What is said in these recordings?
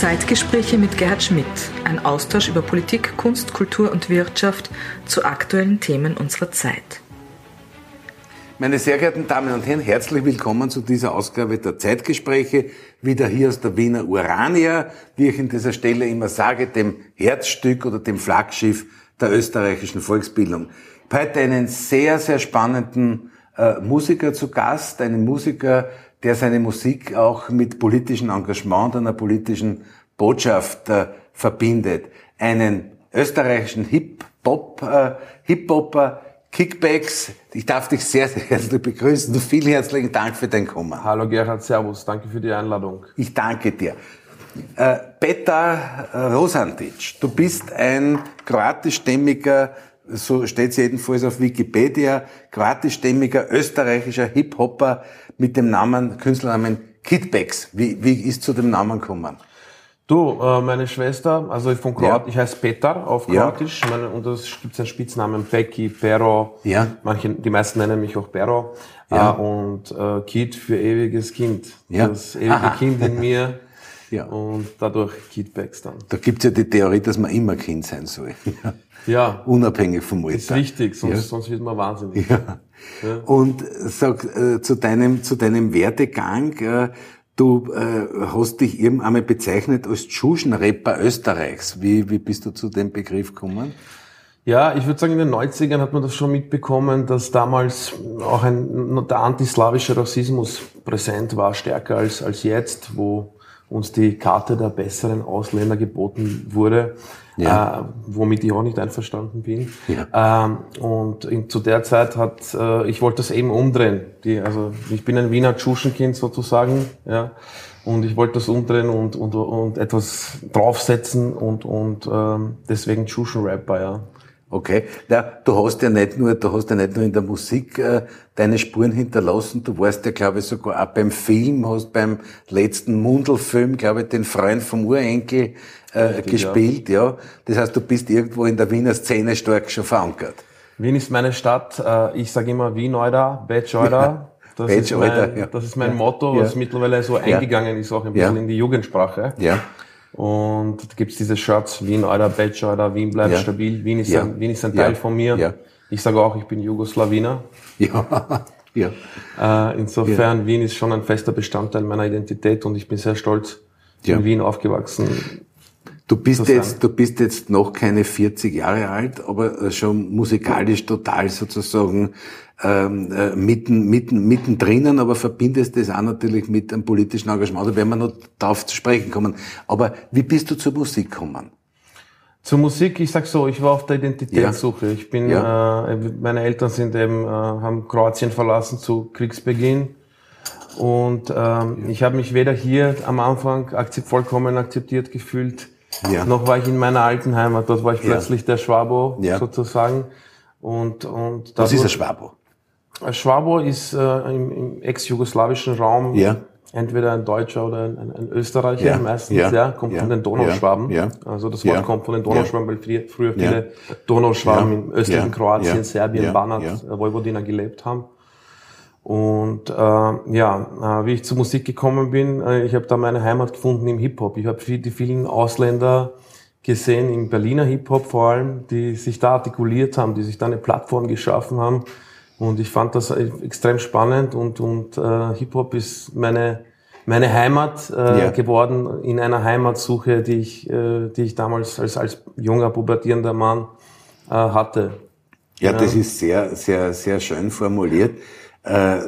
Zeitgespräche mit Gerhard Schmidt. Ein Austausch über Politik, Kunst, Kultur und Wirtschaft zu aktuellen Themen unserer Zeit. Meine sehr geehrten Damen und Herren, herzlich willkommen zu dieser Ausgabe der Zeitgespräche. Wieder hier aus der Wiener Urania, wie ich in dieser Stelle immer sage, dem Herzstück oder dem Flaggschiff der österreichischen Volksbildung. Heute einen sehr, sehr spannenden äh, Musiker zu Gast, einen Musiker, der seine Musik auch mit politischem Engagement einer politischen Botschaft äh, verbindet. Einen österreichischen Hip-Hop, äh, Hip-Hopper, Kickbacks. Ich darf dich sehr, sehr herzlich begrüßen. Vielen herzlichen Dank für dein Kommen. Hallo Gerhard, Servus. Danke für die Einladung. Ich danke dir. Äh, Petar Rosantic, du bist ein kroatischstämmiger so steht es jedenfalls auf Wikipedia, kroatischstämmiger österreichischer Hip-Hopper mit dem Namen, Künstlernamen Kidbacks. Wie, wie ist zu dem Namen gekommen? Du, äh, meine Schwester, also von Kroat, ja. ich heiße Petar auf Kroatisch, ja. meine, und das gibt einen Spitznamen Peki, Pero, ja. manche, die meisten nennen mich auch Pero, ja. Äh, und äh, Kid für ewiges Kind. Ja. Das ewige Aha. Kind in mir. Ja. Und dadurch Kidbacks dann. Da gibt's ja die Theorie, dass man immer Kind sein soll. Ja. Unabhängig vom Alter. Ist richtig, sonst, ja. sonst wird man wahnsinnig. Ja. ja. Und sag, äh, zu deinem, zu deinem Werdegang, äh, du äh, hast dich irgendwann einmal bezeichnet als Tschuschen-Rapper Österreichs. Wie, wie bist du zu dem Begriff gekommen? Ja, ich würde sagen, in den 90ern hat man das schon mitbekommen, dass damals auch ein, der antislawische Rassismus präsent war, stärker als, als jetzt, wo uns die Karte der besseren Ausländer geboten wurde ja. äh, womit ich auch nicht einverstanden bin. Ja. Ähm, und in, zu der Zeit hat, äh, ich wollte das eben umdrehen. Die, also ich bin ein Wiener Tschuschenkind sozusagen, ja. Und ich wollte das umdrehen und, und, und etwas draufsetzen und, und ähm, deswegen Tschuschen-Rapper, ja. Okay, ja, du hast ja nicht nur, du hast ja nicht nur in der Musik äh, deine Spuren hinterlassen, du warst ja, glaube ich, sogar auch beim Film, hast beim letzten Mundelfilm, glaube ich, den Freund vom Urenkel äh, Richtig, gespielt, ja. ja. Das heißt, du bist irgendwo in der Wiener Szene stark schon verankert. Wien ist meine Stadt, äh, ich sage immer Wien, Alter, Batch, Alter. Das, Batch, ist mein, Alter, ja. das ist mein Motto, was mittlerweile so eingegangen ist, auch ein bisschen in die Jugendsprache. Ja. Und da gibt's diese Shirts, Wien, Alter, Batch, Alter, Wien bleibt ja. stabil, Wien ist, ja. ein, Wien ist ein Teil ja. von mir. Ich sage auch, ich bin Jugoslawiner. Ja. ja. Äh, insofern, Wien ist schon ein fester Bestandteil meiner Identität und ich bin sehr stolz, in Wien aufgewachsen Du bist jetzt, du bist jetzt noch keine 40 Jahre alt, aber schon musikalisch total sozusagen ähm, äh, mitten, mitten, mitten drinnen, aber verbindest das auch natürlich mit einem politischen Engagement. Da werden wir noch darauf zu sprechen kommen. Aber wie bist du zur Musik gekommen? Zur Musik, ich sag so, ich war auf der Identitätssuche. Ja. Ich bin, ja. äh, meine Eltern sind eben, äh, haben Kroatien verlassen zu Kriegsbeginn. Und ähm, ich habe mich weder hier am Anfang akzept, vollkommen akzeptiert gefühlt, ja. Noch war ich in meiner alten Heimat, dort war ich plötzlich der Schwabo ja. sozusagen. Und, und Was ist ein Schwabo? Ein Schwabo ist äh, im, im ex-jugoslawischen Raum ja. entweder ein Deutscher oder ein, ein, Österreicher ja. meistens, ja, ja kommt von den Donauschwaben. Ja. Also das Wort kommt von den Donauschwaben, weil früher, früher viele Donauschwaben im östlichen Kroatien, Serbien, Banat, äh, Vojvodina gelebt haben. Und äh, ja, äh, wie ich zur Musik gekommen bin, äh, ich habe da meine Heimat gefunden im Hip-Hop. Ich habe die vielen Ausländer gesehen, im Berliner Hip-Hop vor allem, die sich da artikuliert haben, die sich da eine Plattform geschaffen haben. Und ich fand das extrem spannend und, und äh, Hip-Hop ist meine, meine Heimat äh, ja. geworden in einer Heimatsuche, die ich, äh, die ich damals als, als junger, pubertierender Mann äh, hatte. Ja, ja, das ist sehr, sehr, sehr schön formuliert. Äh,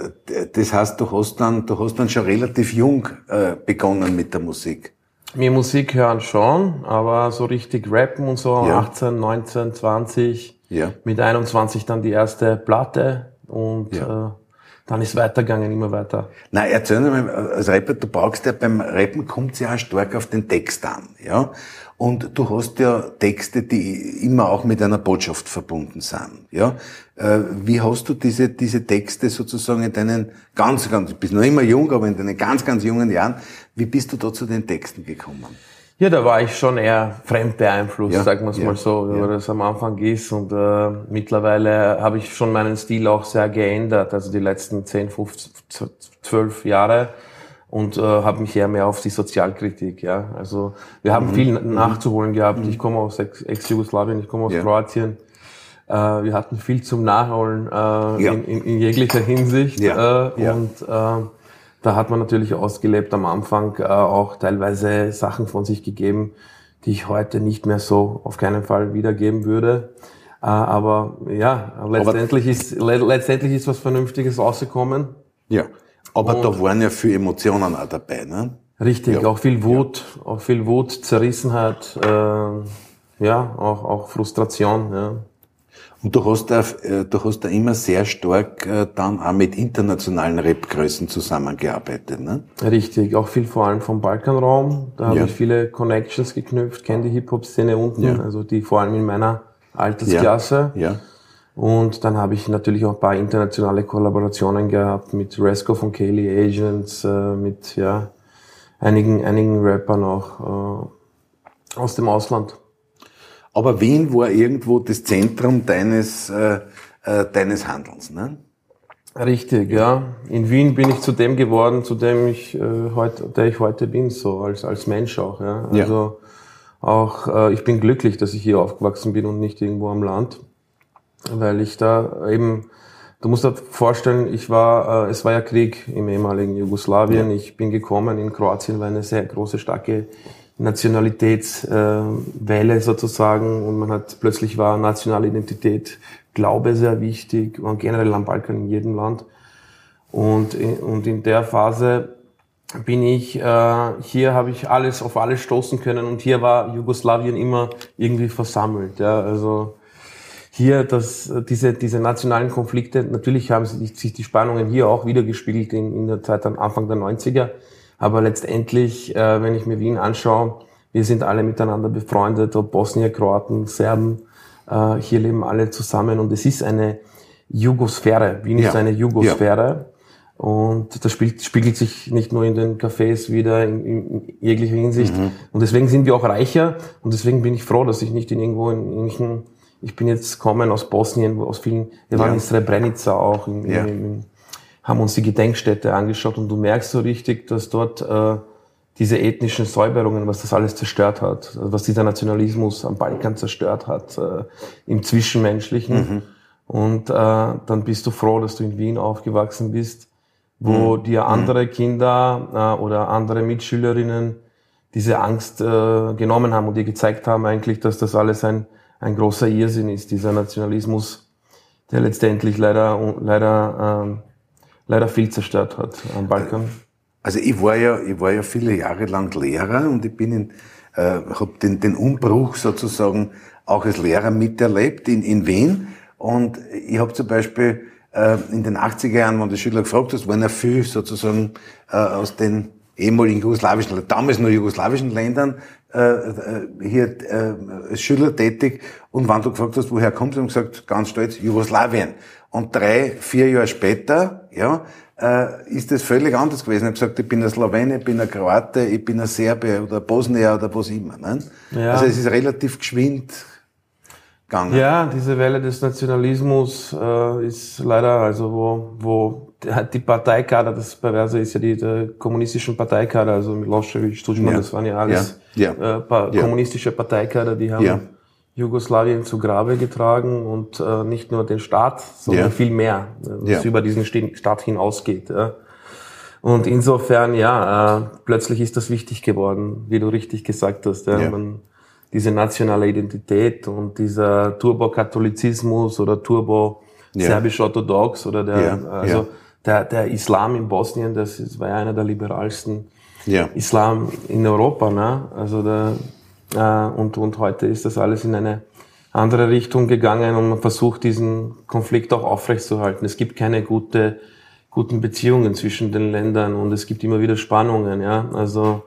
das heißt, du hast dann, du hast dann schon relativ jung äh, begonnen mit der Musik. Mir Musik hören schon, aber so richtig rappen und so, ja. 18, 19, 20, ja. mit 21 dann die erste Platte und ja. Äh, dann ist weitergegangen, immer weiter. Na, erzähl mir mal, als Rapper, du brauchst ja beim Rappen kommt ja auch stark auf den Text an, ja. Und du hast ja Texte, die immer auch mit einer Botschaft verbunden sind. Ja? Äh, wie hast du diese, diese Texte sozusagen in deinen ganz, ganz, du bist noch immer jung, aber in deinen ganz, ganz jungen Jahren, wie bist du da zu den Texten gekommen? Ja, da war ich schon eher fremd beeinflusst, ja, sagen wir es ja, mal so, wie ja. das am Anfang ist. Und äh, mittlerweile habe ich schon meinen Stil auch sehr geändert, also die letzten 10, 15, 12 Jahre. und äh, habe mich eher mehr auf die Sozialkritik. Ja, also wir haben mhm. viel mhm. nachzuholen gehabt. Mhm. Ich komme aus Ex-Jugoslawien, ich komme aus. Kroatien. Äh, wir hatten viel zum Nachholen äh, in, in, in, jeglicher Hinsicht. Äh, und äh, da hat man natürlich ausgelebt am Anfang äh, auch teilweise Sachen von sich gegeben, die ich heute nicht mehr so auf keinen Fall wiedergeben würde. Äh, aber ja, letztendlich aber ist letztendlich ist was Vernünftiges rausgekommen. Ja. Aber und da waren ja viele Emotionen auch dabei, ne? Richtig, ja. auch viel Wut, ja. auch viel Wut, Zerrissenheit, äh, ja, auch, auch Frustration, ja. Und du hast da, äh, du hast da immer sehr stark äh, dann auch mit internationalen Rap-Größen zusammengearbeitet, ne? Richtig, auch viel vor allem vom Balkanraum. Da habe ja. ich viele Connections geknüpft, kenne die Hip-Hop-Szene unten, ja. also die vor allem in meiner Altersklasse. Ja. ja. Und dann habe ich natürlich auch ein paar internationale Kollaborationen gehabt mit Resco von Kaylee Agents, äh, mit ja, einigen, einigen Rappern auch äh, aus dem Ausland. Aber Wien war irgendwo das Zentrum deines, äh, äh, deines Handelns, ne? Richtig, ja. In Wien bin ich zu dem geworden, zu dem ich äh, heute, der ich heute bin, so als als Mensch auch. Ja. Also ja. auch äh, ich bin glücklich, dass ich hier aufgewachsen bin und nicht irgendwo am Land weil ich da eben, du musst dir vorstellen, ich war, äh, es war ja Krieg im ehemaligen Jugoslawien. Ja. Ich bin gekommen, in Kroatien war eine sehr große, starke Nationalitätswelle äh, sozusagen und man hat plötzlich war nationale Identität, Glaube sehr wichtig und generell am Balkan in jedem Land. Und, und in der Phase bin ich, äh, hier habe ich alles auf alles stoßen können und hier war Jugoslawien immer irgendwie versammelt. Ja, also hier dass diese, diese nationalen Konflikte, natürlich haben sich die Spannungen hier auch wiedergespiegelt in, in der Zeit am Anfang der 90er. Aber letztendlich, äh, wenn ich mir Wien anschaue, wir sind alle miteinander befreundet, ob Bosnier, Kroaten, Serben, äh, hier leben alle zusammen und es ist eine Jugosphäre. Wien ja. ist eine Jugosphäre. Ja. Und das spielt, spiegelt sich nicht nur in den Cafés wieder in, in jeglicher Hinsicht. Mhm. Und deswegen sind wir auch reicher. Und deswegen bin ich froh, dass ich nicht in irgendwo in irgendwelchen ich bin jetzt gekommen aus Bosnien, aus vielen, wir waren ja. in Srebrenica auch, in, in, in, haben uns die Gedenkstätte angeschaut und du merkst so richtig, dass dort äh, diese ethnischen Säuberungen, was das alles zerstört hat, was dieser Nationalismus am Balkan zerstört hat, äh, im Zwischenmenschlichen. Mhm. Und äh, dann bist du froh, dass du in Wien aufgewachsen bist, wo mhm. dir andere Kinder äh, oder andere Mitschülerinnen diese Angst äh, genommen haben und dir gezeigt haben eigentlich, dass das alles ein ein großer Irrsinn ist, dieser Nationalismus, der letztendlich leider, leider, ähm, leider viel zerstört hat am Balkan. Also ich war ja, ich war ja viele Jahre lang Lehrer und ich bin in, äh, habe den, den Umbruch sozusagen auch als Lehrer miterlebt in, in Wien und ich habe zum Beispiel äh, in den 80er Jahren, wenn die Schüler gefragt hast, waren ja viel sozusagen äh, aus den ehemaligen jugoslawischen, damals nur jugoslawischen Ländern äh, äh, hier äh, als Schüler tätig und wenn du gefragt hast, woher kommst, haben gesagt, ganz stolz, Jugoslawien. Und drei, vier Jahre später, ja, äh, ist das völlig anders gewesen. Ich habe gesagt, ich bin ein Slowene, ich bin ein Kroate, ich bin ein Serbe oder Bosnier oder was immer. Ne? Ja. Also es ist relativ geschwind gegangen. Ja, diese Welle des Nationalismus äh, ist leider, also wo, wo die Parteikader, das Perverse ist ja die, die kommunistischen Parteikader, also Milosevic, Tudjman, ja. das waren ja alles ja. Ja. Äh, kommunistische Parteikader, die haben Jugoslawien zu Grabe getragen und äh, nicht nur den Staat, sondern viel mehr, äh, was über diesen Staat hinausgeht. Ja. Und insofern, ja, äh, plötzlich ist das wichtig geworden, wie du richtig gesagt hast. Ja. Man, diese nationale Identität und dieser Turbo-Katholizismus oder Turbo-Serbisch-Orthodox oder der, also der, der Islam in Bosnien, das, war ja einer der liberalsten ja. Islam in Europa. Ne? Also der, und, und heute ist das alles in eine andere Richtung gegangen und man versucht diesen Konflikt auch aufrechtzuerhalten. Es gibt keine gute, guten Beziehungen zwischen den Ländern und es gibt immer wieder Spannungen. Ja? Also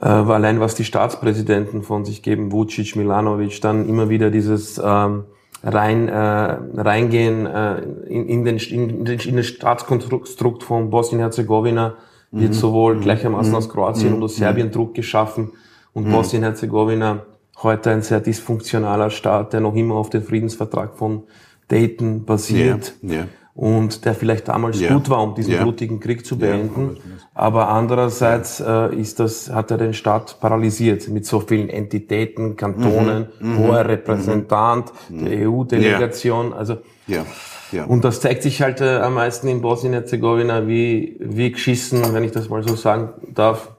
äh, allein was die Staatspräsidenten von sich geben, Vucic, Milanovic, dann immer wieder dieses ähm, rein, äh, reingehen äh, in, in, den, in, in das Staatskonstrukt von Bosnien-Herzegowina wird mhm. sowohl gleichermaßen mhm. aus Kroatien mhm. und aus Serbien Druck geschaffen und mhm. Bosnien-Herzegowina heute ein sehr dysfunktionaler Staat, der noch immer auf den Friedensvertrag von Dayton basiert. Yeah. Yeah. und der vielleicht damals ja. gut war, um diesen blutigen Krieg zu beenden. Aber andererseits äh, ist das, hat er den Staat paralysiert mit so vielen Entitäten, Kantonen, mhm. mhm. hoher Repräsentant, mhm. der EU-Delegation. Also. Ja. Und das zeigt sich halt äh, am meisten in Bosnien-Herzegowina, wie, wie geschissen, wenn ich das mal so sagen darf,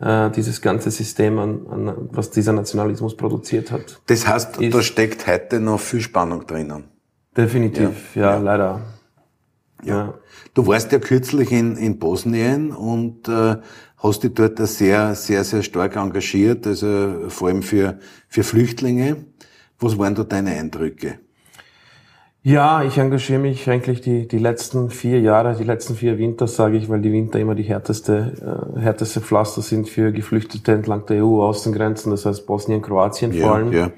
äh, dieses ganze System, an, an, was dieser Nationalismus produziert hat. Das heißt, ist, da steckt heute noch viel Spannung drinnen. Definitiv, ja, ja, ja. leider. Ja. ja. Du warst ja kürzlich in, in Bosnien und äh, hast dich dort sehr, sehr, sehr stark engagiert, also vor allem für, für Flüchtlinge. Was waren da deine Eindrücke? Ja, ich engagiere mich eigentlich die, die letzten vier Jahre, die letzten vier Winter, sage ich, weil die Winter immer die härteste, äh, härteste Pflaster sind für Geflüchtete entlang der EU-Außengrenzen, das heißt Bosnien, Kroatien ja, vor allem. Ja.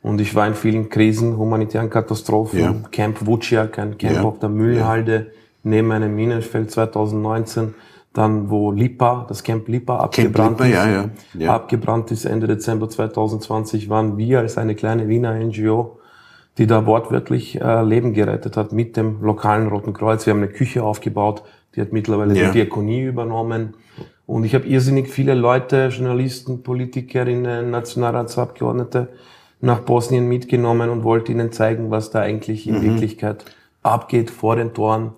Und ich war in vielen Krisen, humanitären Katastrophen, ja. Camp Vuciak, ein Camp auf der Müllhalde, neben einem Minenfeld 2019, dann wo Lipa, das Camp Lipa abgebrannt Camp Lipa, ist, ja, ja. Ja. abgebrannt ist Ende Dezember 2020, waren wir als eine kleine Wiener NGO die da wortwörtlich äh, Leben gerettet hat mit dem lokalen Roten Kreuz. Wir haben eine Küche aufgebaut, die hat mittlerweile ja. die Diakonie übernommen. Und ich habe irrsinnig viele Leute, Journalisten, Politikerinnen, Nationalratsabgeordnete nach Bosnien mitgenommen und wollte ihnen zeigen, was da eigentlich in mhm. Wirklichkeit abgeht vor den Toren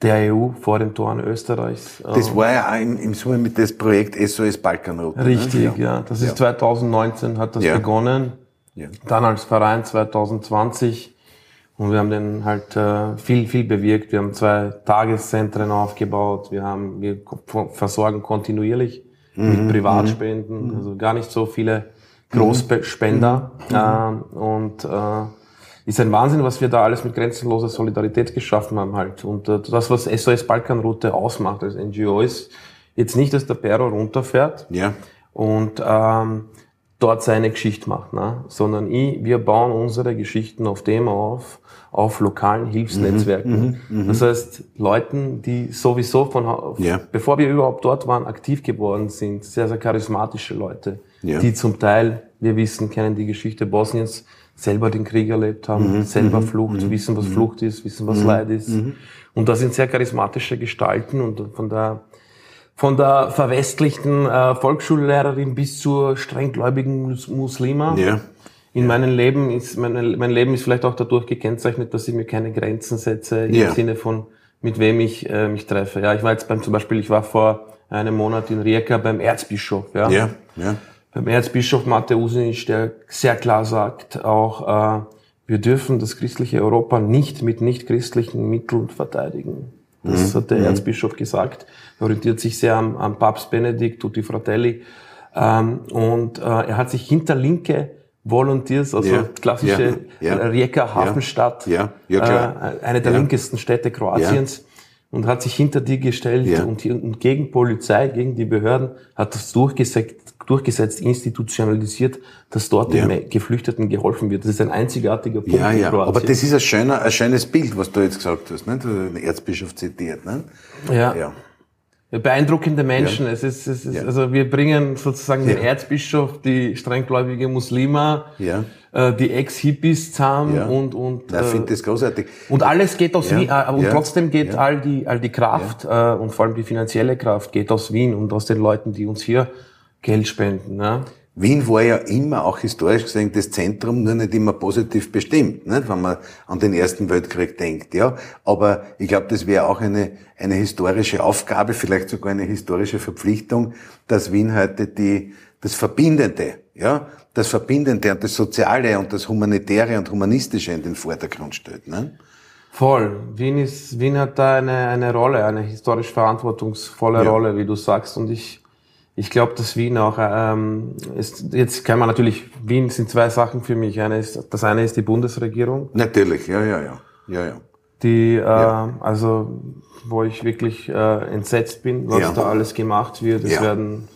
der EU, vor den Toren Österreichs. Das war ja auch im, im Summe mit das Projekt SOS Balkanroute. Ne? Richtig, ne? ja. ja. Das ist ja. 2019 hat das ja. begonnen. Ja. Dann als Verein 2020 und wir haben den halt äh, viel, viel bewirkt. Wir haben zwei Tageszentren aufgebaut. Wir haben, wir versorgen kontinuierlich mhm. mit Privatspenden, mhm. also gar nicht so viele Großspender. Mhm. Äh, und äh, ist ein Wahnsinn, was wir da alles mit grenzenloser Solidarität geschaffen haben halt. Und äh, das, was SOS Balkanroute ausmacht als NGO, ist jetzt nicht, dass der Perro runterfährt. Ja. Und ähm, dort seine Geschichte macht, ne? sondern ich, wir bauen unsere Geschichten auf dem auf, auf lokalen Hilfsnetzwerken. Mhm, mh, mh. Das heißt, Leuten, die sowieso von, ja. bevor wir überhaupt dort waren, aktiv geworden sind, sehr, sehr charismatische Leute, ja. die zum Teil, wir wissen, kennen die Geschichte Bosniens, selber den Krieg erlebt haben, mhm, selber mhm, Flucht, mhm. wissen, was mhm. Flucht ist, wissen, was Leid ist. Und das sind sehr charismatische Gestalten und von da von der verwestlichten äh, Volksschullehrerin bis zur strenggläubigen Mus Muslima. Ja. In meinem Leben ist mein, mein Leben ist vielleicht auch dadurch gekennzeichnet, dass ich mir keine Grenzen setze im ja. Sinne von mit wem ich äh, mich treffe. Ja, ich war jetzt beim zum Beispiel, ich war vor einem Monat in Rijeka beim Erzbischof. Ja, ja, ja. beim Erzbischof Mateusic, der sehr klar sagt, auch äh, wir dürfen das christliche Europa nicht mit nicht christlichen Mitteln verteidigen. Das mhm. hat der mhm. Erzbischof gesagt. Er orientiert sich sehr am, am Papst Benedikt, Tutti Fratelli. Ähm, und äh, er hat sich hinter linke Volunteers, also ja, klassische ja, ja, Rijeka Hafenstadt, ja, ja. Äh, eine der linkesten Städte Kroatiens, und hat sich hinter die gestellt und, und gegen Polizei, gegen die Behörden, hat das durchgesetzt, durchgesetzt, institutionalisiert, dass dort den Geflüchteten geholfen wird. Das ist ein einzigartiger Punkt ja, ja. Aber das ist ein, schöner, ein schönes Bild, was du jetzt gesagt hast, ne? den Erzbischof zitiert. Ne? Ja. Ja. Beeindruckende Menschen. Ja. Es ist, es ist, ja. also wir bringen sozusagen ja. den Erzbischof, die strenggläubige Muslima, ja. äh, die Ex-Hippies zusammen ja. und und. Ich äh, finde das großartig. Und alles geht aus Wien. Äh, und trotzdem geht all die all die Kraft äh, und vor allem die finanzielle Kraft geht aus Wien und aus den Leuten, die uns hier Geld spenden. Ne? Wien war ja immer, auch historisch gesehen, das Zentrum, nur nicht immer positiv bestimmt, nicht? wenn man an den Ersten Weltkrieg denkt. Ja, Aber ich glaube, das wäre auch eine, eine historische Aufgabe, vielleicht sogar eine historische Verpflichtung, dass Wien heute die, das Verbindende, ja, das Verbindende und das Soziale und das Humanitäre und Humanistische in den Vordergrund stellt. Ne? Voll. Wien ist, Wien hat da eine, eine Rolle, eine historisch verantwortungsvolle ja. Rolle, wie du sagst. Und ich, ich glaube, dass Wien auch, ähm, ist, jetzt kann man natürlich, Wien sind zwei Sachen für mich. Eine ist, das eine ist die Bundesregierung. Natürlich, ja, ja, ja, ja, ja. Die, äh, ja. also, wo ich wirklich äh, entsetzt bin, was ja. da alles gemacht wird. Es ja. werden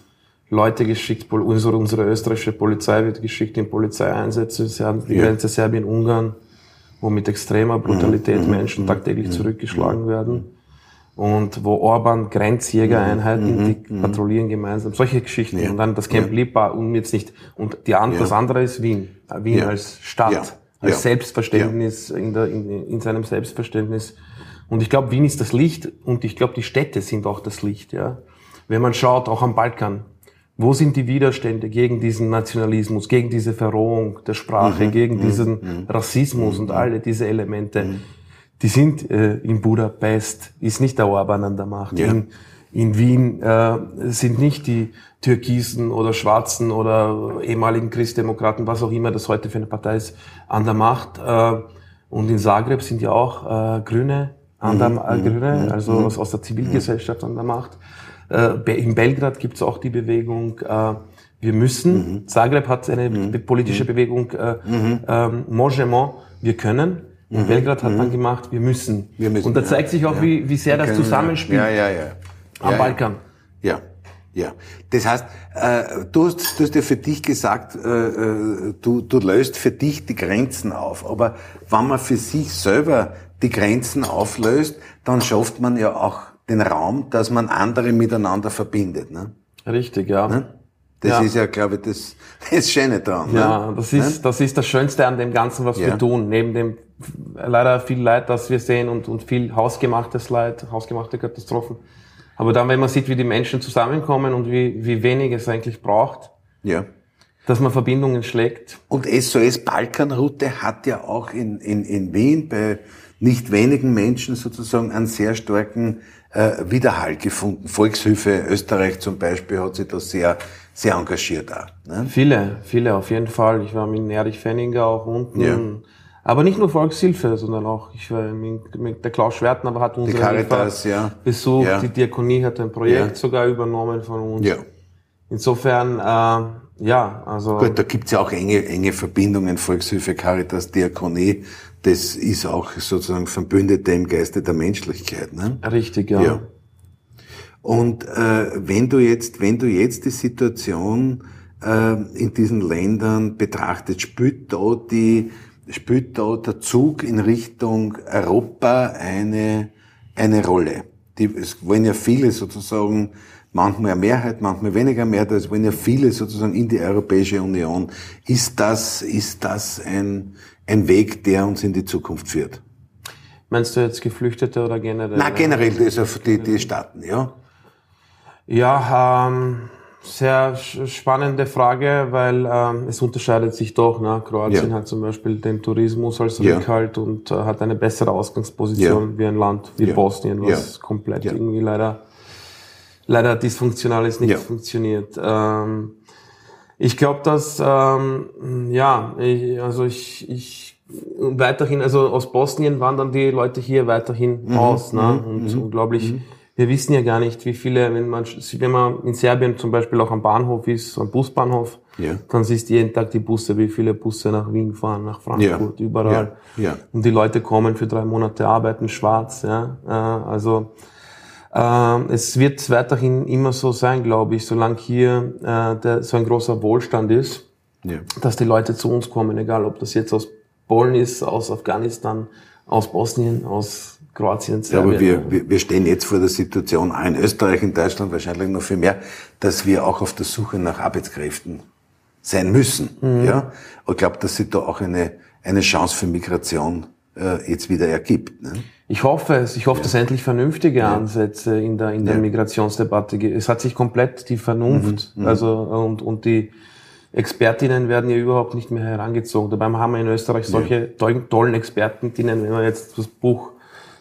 Leute geschickt, unsere, unsere österreichische Polizei wird geschickt in Polizeieinsätze. Sie haben die Grenze Serbien-Ungarn, wo mit extremer Brutalität mhm. Menschen mhm. tagtäglich mhm. zurückgeschlagen werden und wo Orban Grenzjägereinheiten, mhm, die mhm. patrouillieren gemeinsam, solche Geschichten. Ja. Und dann das Camp ja. Lipa und jetzt nicht. Und die andere, ja. das andere ist Wien. Wien als Stadt, als Selbstverständnis, in, der, in, in seinem Selbstverständnis. Und ich glaube, Wien ist das Licht und ich glaube, die Städte sind auch das Licht. Ja. Wenn man schaut, auch am Balkan, wo sind die Widerstände gegen diesen Nationalismus, gegen diese Verrohung der Sprache, mhm. gegen mhm. diesen mhm. Rassismus und mhm. alle diese Elemente? Mhm. Die sind äh, in Budapest, ist nicht der Orban an der Macht. Ja. In, in Wien äh, sind nicht die Türkisen oder Schwarzen oder ehemaligen Christdemokraten, was auch immer das heute für eine Partei ist, an der Macht. Äh, und in Zagreb sind ja auch äh, Grüne, an der, äh, Grüne, also aus, aus der Zivilgesellschaft an der Macht. Äh, in Belgrad gibt es auch die Bewegung, äh, wir müssen. Mhm. Zagreb hat eine mhm. politische mhm. Bewegung, äh, mhm. ähm, Mojemo, wir können. In mhm. Belgrad hat man mhm. gemacht, wir müssen. wir müssen. Und da zeigt sich auch, ja. wie, wie sehr wir das zusammenspielt ja, ja, ja. am ja, Balkan. Ja. Ja, das heißt, äh, du, hast, du hast ja für dich gesagt, äh, äh, du, du löst für dich die Grenzen auf. Aber wenn man für sich selber die Grenzen auflöst, dann schafft man ja auch den Raum, dass man andere miteinander verbindet. Ne? Richtig, ja. Ne? Das ja. ist ja, glaube ich, das, das Schöne dran. Ja, ne? das ist, das ist das Schönste an dem Ganzen, was ja. wir tun. Neben dem leider viel Leid, das wir sehen und, und viel hausgemachtes Leid, hausgemachte Katastrophen. Aber dann, wenn man sieht, wie die Menschen zusammenkommen und wie, wie wenig es eigentlich braucht, ja. dass man Verbindungen schlägt. Und SOS Balkanroute hat ja auch in, in, in Wien bei nicht wenigen Menschen sozusagen einen sehr starken äh, Widerhall gefunden. Volkshilfe Österreich zum Beispiel hat sich da sehr, sehr engagiert auch. Ne? Viele, viele auf jeden Fall. Ich war mit Erich Fenninger auch unten. Ja. Aber nicht nur Volkshilfe, sondern auch, ich war mit, mit der Klaus Schwertner aber hat unsere Caritas, ja. besucht. Ja. Die Diakonie hat ein Projekt ja. sogar übernommen von uns. Ja. Insofern, äh, ja, also. Gut, da gibt's ja auch enge, enge Verbindungen, Volkshilfe, Caritas, Diakonie das ist auch sozusagen Verbündete im Geiste der Menschlichkeit. Ne? Richtig, ja. ja. Und äh, wenn du jetzt, wenn du jetzt die Situation äh, in diesen Ländern betrachtest, spielt da die, spielt da der Zug in Richtung Europa eine eine Rolle? Die, es wollen ja viele sozusagen manchmal eine Mehrheit, manchmal weniger Mehrheit, es wollen ja viele sozusagen in die Europäische Union. Ist das, ist das ein, ein Weg, der uns in die Zukunft führt. Meinst du jetzt Geflüchtete oder generell? Na generell, also die, die Staaten, ja. Ja, ähm, sehr spannende Frage, weil ähm, es unterscheidet sich doch. Ne? Kroatien ja. hat zum Beispiel den Tourismus als Rückhalt ja. und äh, hat eine bessere Ausgangsposition ja. wie ein Land wie Bosnien, was komplett irgendwie leider leider dysfunktional ist, nicht funktioniert. Ähm, ich glaube, dass ähm, ja, ich, also ich, ich weiterhin, also aus Bosnien wandern die Leute hier weiterhin mhm. aus, ne? Mhm. Und mhm. unglaublich. Mhm. Wir wissen ja gar nicht, wie viele, wenn man, wenn man in Serbien zum Beispiel auch am Bahnhof ist, am Busbahnhof, ja. dann siehst du jeden Tag die Busse, wie viele Busse nach Wien fahren, nach Frankfurt, ja. überall. Ja. Ja. Und die Leute kommen für drei Monate, arbeiten schwarz, ja. Äh, also ähm, es wird weiterhin immer so sein, glaube ich, solange hier äh, der, so ein großer Wohlstand ist, ja. dass die Leute zu uns kommen, egal ob das jetzt aus Polen ist, aus Afghanistan, aus Bosnien, aus Kroatien, Serbien. Ja, aber wir, wir stehen jetzt vor der Situation, auch in Österreich, in Deutschland wahrscheinlich noch viel mehr, dass wir auch auf der Suche nach Arbeitskräften sein müssen. Mhm. Ja? Und ich glaube, dass sich da auch eine, eine Chance für Migration äh, jetzt wieder ergibt. Ne? Ich hoffe es. Ich hoffe, ja. dass endlich vernünftige ja. Ansätze in der, in der ja. Migrationsdebatte gibt. Es hat sich komplett die Vernunft, mhm. mhm. also, und, und die Expertinnen werden ja überhaupt nicht mehr herangezogen. Dabei haben wir in Österreich solche tollen Expertinnen, wenn man jetzt das Buch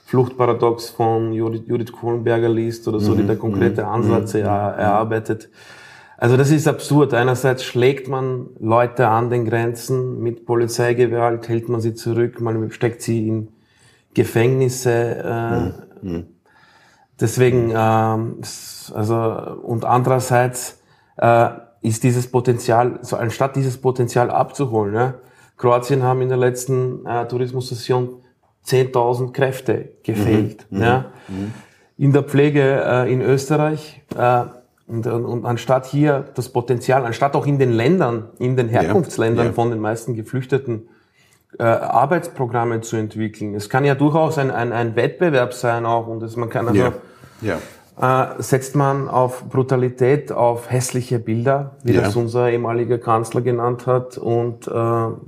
Fluchtparadox von Judith, Kohlenberger liest oder so, mhm. die da konkrete mhm. Ansätze mhm. erarbeitet. Also das ist absurd. Einerseits schlägt man Leute an den Grenzen mit Polizeigewalt, hält man sie zurück, man steckt sie in Gefängnisse. Äh, mhm. Deswegen, ähm, also und andererseits äh, ist dieses Potenzial, so anstatt dieses Potenzial abzuholen, ja, Kroatien haben in der letzten äh, Tourismussession 10.000 Kräfte gefehlt. Mhm. Ja. Mhm. In der Pflege äh, in Österreich äh, und, und, und anstatt hier das Potenzial, anstatt auch in den Ländern, in den Herkunftsländern ja. Von den meisten Geflüchteten äh, Arbeitsprogramme zu entwickeln. Es kann ja durchaus ein, ein, ein Wettbewerb sein auch und es, man kann also, ja. Äh, setzt man auf Brutalität, auf hässliche Bilder, wie ja. das unser ehemaliger Kanzler genannt hat. Und äh,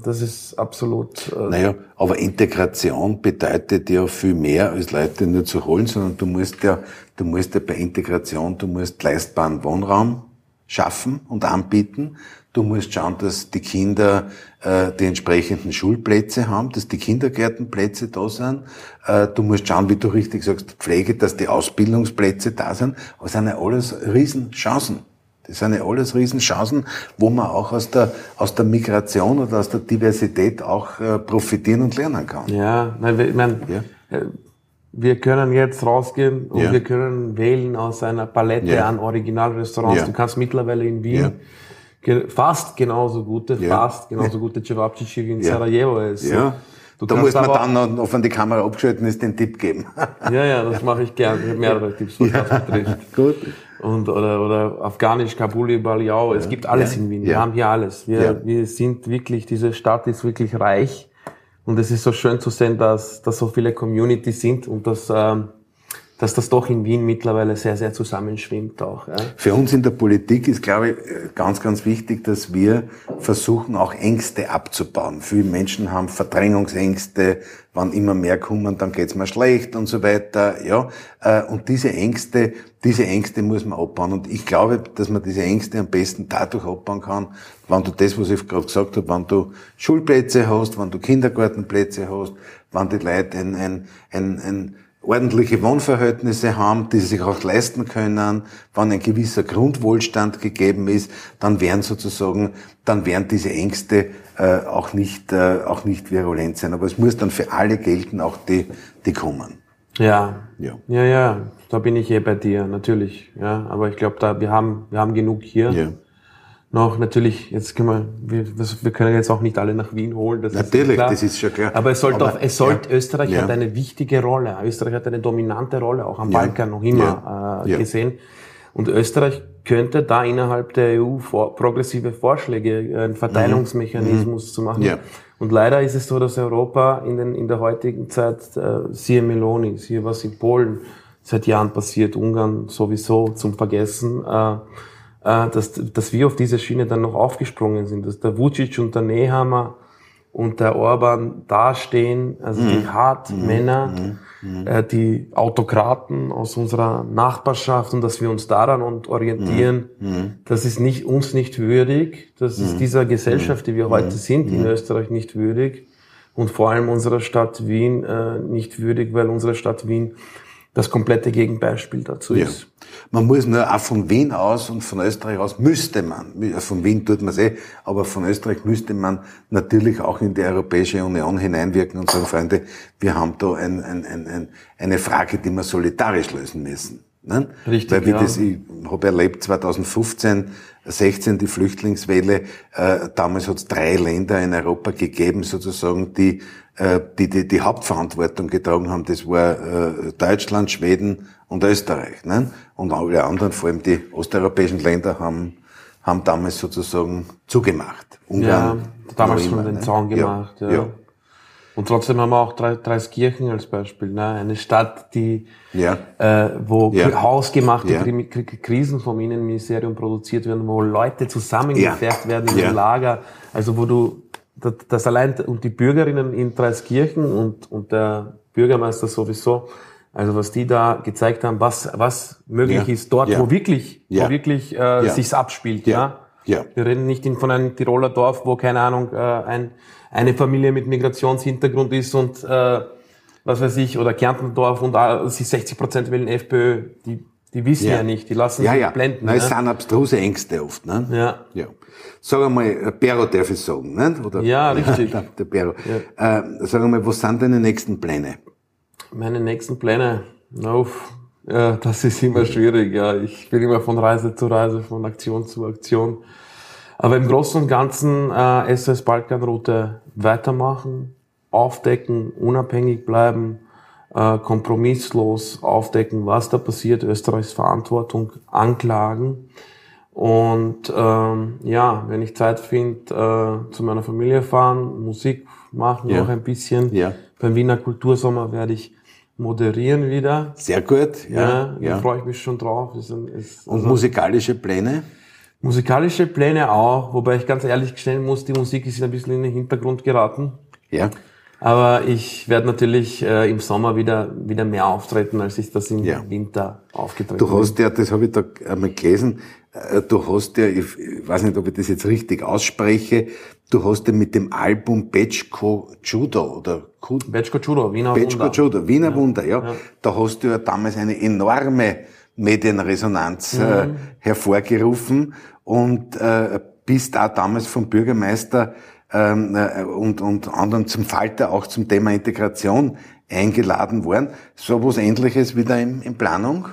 das ist absolut. Äh naja, aber Integration bedeutet ja viel mehr als Leute nur zu holen, sondern du musst ja, du musst ja bei Integration, du musst leistbaren Wohnraum schaffen und anbieten. Du musst schauen, dass die Kinder äh, die entsprechenden Schulplätze haben, dass die Kindergärtenplätze da sind. Äh, du musst schauen, wie du richtig sagst, Pflege, dass die Ausbildungsplätze da sind. Aber das sind ja alles Riesenchancen. Das sind ja alles Riesenchancen, wo man auch aus der, aus der Migration oder aus der Diversität auch äh, profitieren und lernen kann. Ja, nein, ich meine, ja. Wir können jetzt rausgehen und ja. wir können wählen aus einer Palette ja. an Originalrestaurants. Du kannst mittlerweile in Wien fast genauso gute, fast genauso gute Cevapcici wie in. Sarajevo ist. Ja. Du da muss man dann noch, von die Kamera abgeschalten ist, den Tipp geben. ja, ja, das mache ich gern. Ich habe mehrere Tipps, was das betrifft. Gut. Und, oder, oder Afghanisch, Kabuli, Baliao. Ja. Es gibt alles in Wien. Wir haben hier alles. Wir, wir sind wirklich, diese Stadt ist wirklich reich. Und es ist so schön zu sehen, dass, dass so viele Communities sind und dass, ähm, dass das doch in Wien mittlerweile sehr, sehr zusammenschwimmt auch. Ja. Für uns in der Politik ist, glaube ich, ganz, ganz wichtig, dass wir versuchen, auch Ängste abzubauen. Viele Menschen haben Verdrängungsängste, wann immer mehr kommen, dann geht's mir schlecht und so weiter. Ja, äh, und diese Ängste, diese Ängste muss man abbauen. Und ich glaube, dass man diese Ängste am besten dadurch abbauen kann, wenn du das, was ich gerade gesagt habe, wenn du Schulplätze hast, wenn du Kindergartenplätze hast, wenn die Leute ein, ein, ein, ein ordentliche Wohnverhältnisse haben, die sie sich auch leisten können, wenn ein gewisser Grundwohlstand gegeben ist, dann werden sozusagen, dann werden diese Ängste äh, auch nicht äh, auch nicht virulent sein. Aber es muss dann für alle gelten, auch die die kommen. Ja, ja, ja, ja. Da bin ich eh bei dir, natürlich. Ja, aber ich glaube, da wir haben wir haben genug hier. Ja noch natürlich, jetzt können wir, wir, wir können jetzt auch nicht alle nach Wien holen. Das natürlich, ist klar. das ist schon klar. Aber es sollte, Aber, es sollte, ja, Österreich ja. hat eine wichtige Rolle. Österreich hat eine dominante Rolle, auch am ja, Balkan noch immer äh, gesehen. Und Österreich könnte da innerhalb der EU vor, progressive Vorschläge, äh, einen Verteilungsmechanismus mhm. zu machen. Ja. Und leider ist es so, dass Europa in, den, in der heutigen Zeit, äh, siehe Meloni, siehe was in Polen seit Jahren passiert, Ungarn sowieso zum Vergessen, äh, äh, dass, dass wir auf diese Schiene dann noch aufgesprungen sind, dass der Vucic und der Nehammer und der Orban dastehen, also mhm. die Hartmänner, mhm. mhm. äh, die Autokraten aus unserer Nachbarschaft und dass wir uns daran orientieren, mhm. mhm. das ist nicht, uns nicht würdig, das ist mhm. dieser Gesellschaft, die wir heute sind, in Österreich nicht würdig und vor allem unserer Stadt Wien äh, nicht würdig, weil unsere Stadt Wien das komplette Gegenbeispiel dazu ja. ist. Man muss nur auch von Wien aus und von Österreich aus müsste man, von Wien tut man es eh, aber von Österreich müsste man natürlich auch in die Europäische Union hineinwirken und sagen, Freunde, wir haben da ein, ein, ein, eine Frage, die wir solidarisch lösen müssen. Ne? Richtig, Weil wie ja. das, ich habe erlebt 2015, 16 die Flüchtlingswelle, äh, damals hat es drei Länder in Europa gegeben, sozusagen, die äh, die, die die Hauptverantwortung getragen haben, das war äh, Deutschland, Schweden und Österreich. Ne? Und alle anderen, vor allem die osteuropäischen Länder, haben, haben damals sozusagen zugemacht. Ungarn, ja, damals schon den ne? Zaun gemacht. Ja, ja. ja. Und trotzdem haben wir auch Dreiskirchen als Beispiel. Ne? Eine Stadt, die ja. äh, wo ja. hausgemachte ja. Krisen vom Innenministerium produziert werden, wo Leute zusammengefärbt ja. werden in ja. Lager. Also wo du das allein und die Bürgerinnen in Dreiskirchen und, und der Bürgermeister sowieso, also was die da gezeigt haben, was, was möglich ist dort, wo wirklich, wo wirklich äh, sich's abspielt, ja. ja. Wir reden nicht von einem Tiroler Dorf, wo keine Ahnung äh, ein, eine Familie mit Migrationshintergrund ist und äh, was weiß ich oder Kärntendorf und äh, sie 60 Prozent wählen FPÖ, die die wissen ja, nicht, die lassen ja, sich ja. blenden. Nein, ne? es sind abstruse Ängste oft. Ne? Ja. ja. Sag einmal, Pero darf ich sagen, ne? Oder, ja, richtig. der Pero. Ja. Äh, sag einmal, was sind deine nächsten Pläne? Meine nächsten Pläne? Auf, ja, das ist immer schwierig. Ja, ich bin immer von Reise zu Reise, von Aktion zu Aktion. Aber im Großen und Ganzen äh, SS Balkanroute weitermachen, aufdecken, unabhängig bleiben, äh, kompromisslos aufdecken, was da passiert, Österreichs Verantwortung anklagen und ähm, ja, wenn ich Zeit finde, äh, zu meiner Familie fahren, Musik machen ja. noch ein bisschen. Ja. Beim Wiener Kultursommer werde ich moderieren wieder. Sehr gut, ja. ja, ja. Da freue ich mich schon drauf. Ist, ist, Und also musikalische Pläne? Musikalische Pläne auch, wobei ich ganz ehrlich gestehen muss, die Musik ist ein bisschen in den Hintergrund geraten. Ja. Aber ich werde natürlich äh, im Sommer wieder, wieder mehr auftreten, als ich das im ja. Winter aufgetreten bin. Du hast ja, das habe ich da einmal gelesen, äh, du hast ja, ich weiß nicht, ob ich das jetzt richtig ausspreche, du hast ja mit dem Album Bechko Judo oder Bechko Judo, Wiener Bechko Wunder. Judo, Wiener ja. Wunder, ja. ja. Da hast du ja damals eine enorme Medienresonanz äh, mhm. hervorgerufen und äh, bist auch damals vom Bürgermeister ähm, äh, und, und anderen zum Falter auch zum Thema Integration eingeladen worden. So was Ähnliches wieder in, in Planung?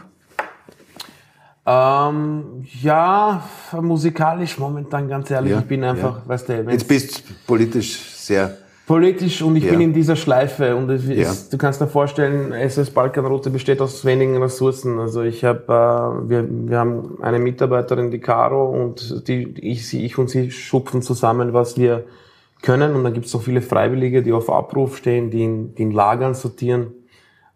Ähm, ja, musikalisch momentan ganz ehrlich, ja, ich bin einfach, ja. weißt du, jetzt bist du politisch sehr politisch und ich ja. bin in dieser Schleife und es, ja. du kannst dir vorstellen, SS Balkanroute besteht aus wenigen Ressourcen. Also ich habe, äh, wir, wir haben eine Mitarbeiterin, die Caro und die ich, sie, ich und sie schupfen zusammen, was wir können. Und dann gibt es noch viele Freiwillige, die auf Abruf stehen, die in, die in Lagern sortieren.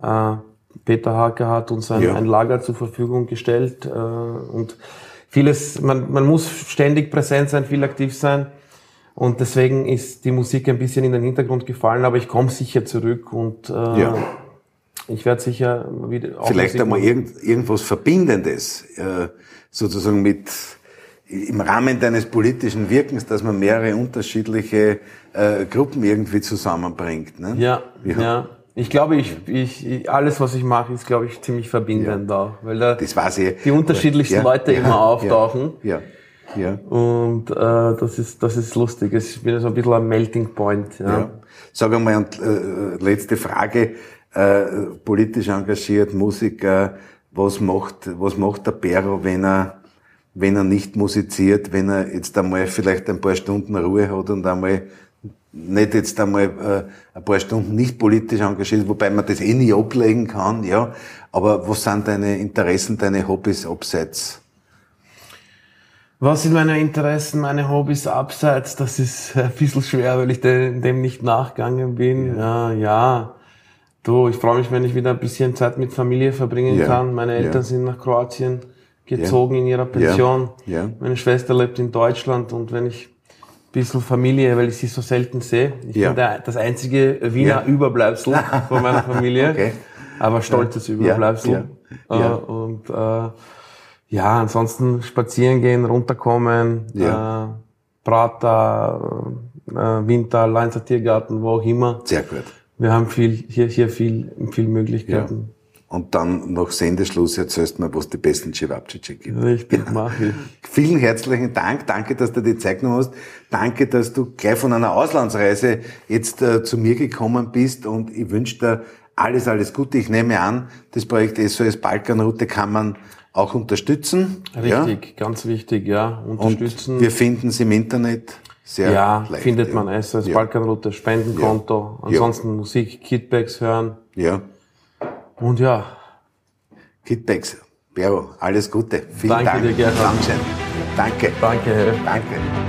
Äh, Peter Hake hat uns ein, ja. ein Lager zur Verfügung gestellt äh, und vieles, man, man muss ständig präsent sein, viel aktiv sein. Und deswegen ist die Musik ein bisschen in den Hintergrund gefallen, aber ich komme sicher zurück und äh, ja. ich werde sicher wieder auch Vielleicht Musik einmal irgend, irgendwas Verbindendes, äh, sozusagen mit im Rahmen deines politischen Wirkens, dass man mehrere unterschiedliche äh, Gruppen irgendwie zusammenbringt. Ne? Ja, ja, ja. Ich glaube, ich, ich, alles, was ich mache, ist, glaube ich, ziemlich verbindend ja. auch, weil da das weiß ich. die unterschiedlichsten ja, Leute immer auftauchen. Ja. Ja. Und äh, das ist das ist lustig. Es ist wieder so ein bisschen ein Melting Point. Ja. ja. Sag einmal und äh, letzte Frage: äh, Politisch engagiert Musiker, was macht was macht der Pero, wenn er wenn er nicht musiziert, wenn er jetzt einmal vielleicht ein paar Stunden Ruhe hat und einmal nicht jetzt einmal äh, ein paar Stunden nicht politisch engagiert, wobei man das eh nie ablegen kann, ja. Aber was sind deine Interessen, deine Hobbys abseits? Was sind meine Interessen, meine Hobbys abseits? Das ist ein bisschen schwer, weil ich dem nicht nachgegangen bin. Ja, ja. Du, ich freue mich, wenn ich wieder ein bisschen Zeit mit Familie verbringen ja. kann. Meine Eltern ja. sind nach Kroatien gezogen ja. in ihrer Pension. Ja. Ja. Meine Schwester lebt in Deutschland und wenn ich ein bisschen Familie, weil ich sie so selten sehe. Ich bin der, das einzige Wiener Überbleibsel von meiner Familie. Okay. Aber stolzes Überbleibsel. Ja. Äh, und äh, ja, ansonsten spazieren gehen, runterkommen, ja. äh, Prater, äh, Winter, Leinzer Tiergarten, wo auch immer. Sehr gut. Wir haben viel, hier, hier viel, viel Möglichkeiten und dann nach Sendeschluss erzählst du mir, was die besten Cevapcici gibt. Richtig, ja. mach ich. Vielen herzlichen Dank. Danke, dass du die Zeit genommen hast. Danke, dass du gleich von einer Auslandsreise jetzt äh, zu mir gekommen bist und ich wünsche dir alles, alles Gute. Ich nehme an, das Projekt SOS Balkanroute kann man auch unterstützen. Richtig, ja? ganz wichtig, ja. Unterstützen. Und wir finden es im Internet sehr ja, leicht. findet man SOS ja. Balkanroute, Spendenkonto. Ansonsten Musik, Kidbacks hören. Ja. Und ja. Kidbacks, Bero, alles Gute. Vielen Danke Dank. dir, Gerhard. Danke. Danke, Herr. Danke.